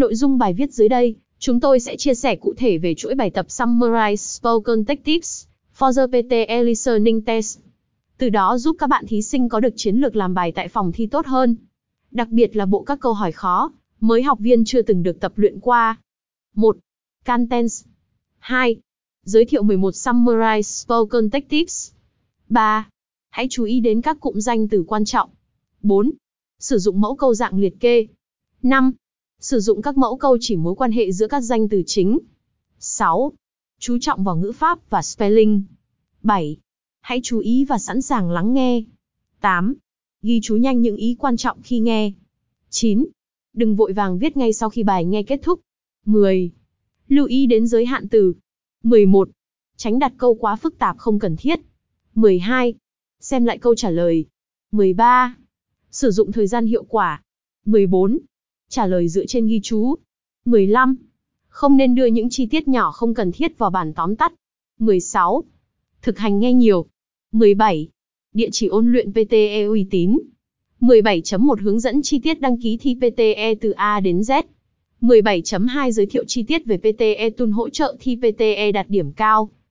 Nội dung bài viết dưới đây, chúng tôi sẽ chia sẻ cụ thể về chuỗi bài tập Summarize Spoken Tactics for the PT Listening Test. Từ đó giúp các bạn thí sinh có được chiến lược làm bài tại phòng thi tốt hơn. Đặc biệt là bộ các câu hỏi khó, mới học viên chưa từng được tập luyện qua. 1. Contents 2. Giới thiệu 11 Summarize Spoken Tactics 3. Hãy chú ý đến các cụm danh từ quan trọng. 4. Sử dụng mẫu câu dạng liệt kê. 5. Sử dụng các mẫu câu chỉ mối quan hệ giữa các danh từ chính. 6. Chú trọng vào ngữ pháp và spelling. 7. Hãy chú ý và sẵn sàng lắng nghe. 8. Ghi chú nhanh những ý quan trọng khi nghe. 9. Đừng vội vàng viết ngay sau khi bài nghe kết thúc. 10. Lưu ý đến giới hạn từ. 11. Tránh đặt câu quá phức tạp không cần thiết. 12. Xem lại câu trả lời. 13. Sử dụng thời gian hiệu quả. 14. Trả lời dựa trên ghi chú. 15. Không nên đưa những chi tiết nhỏ không cần thiết vào bản tóm tắt. 16. Thực hành nghe nhiều. 17. Địa chỉ ôn luyện PTE uy tín. 17.1 Hướng dẫn chi tiết đăng ký thi PTE từ A đến Z. 17.2 Giới thiệu chi tiết về PTE Tool hỗ trợ thi PTE đạt điểm cao.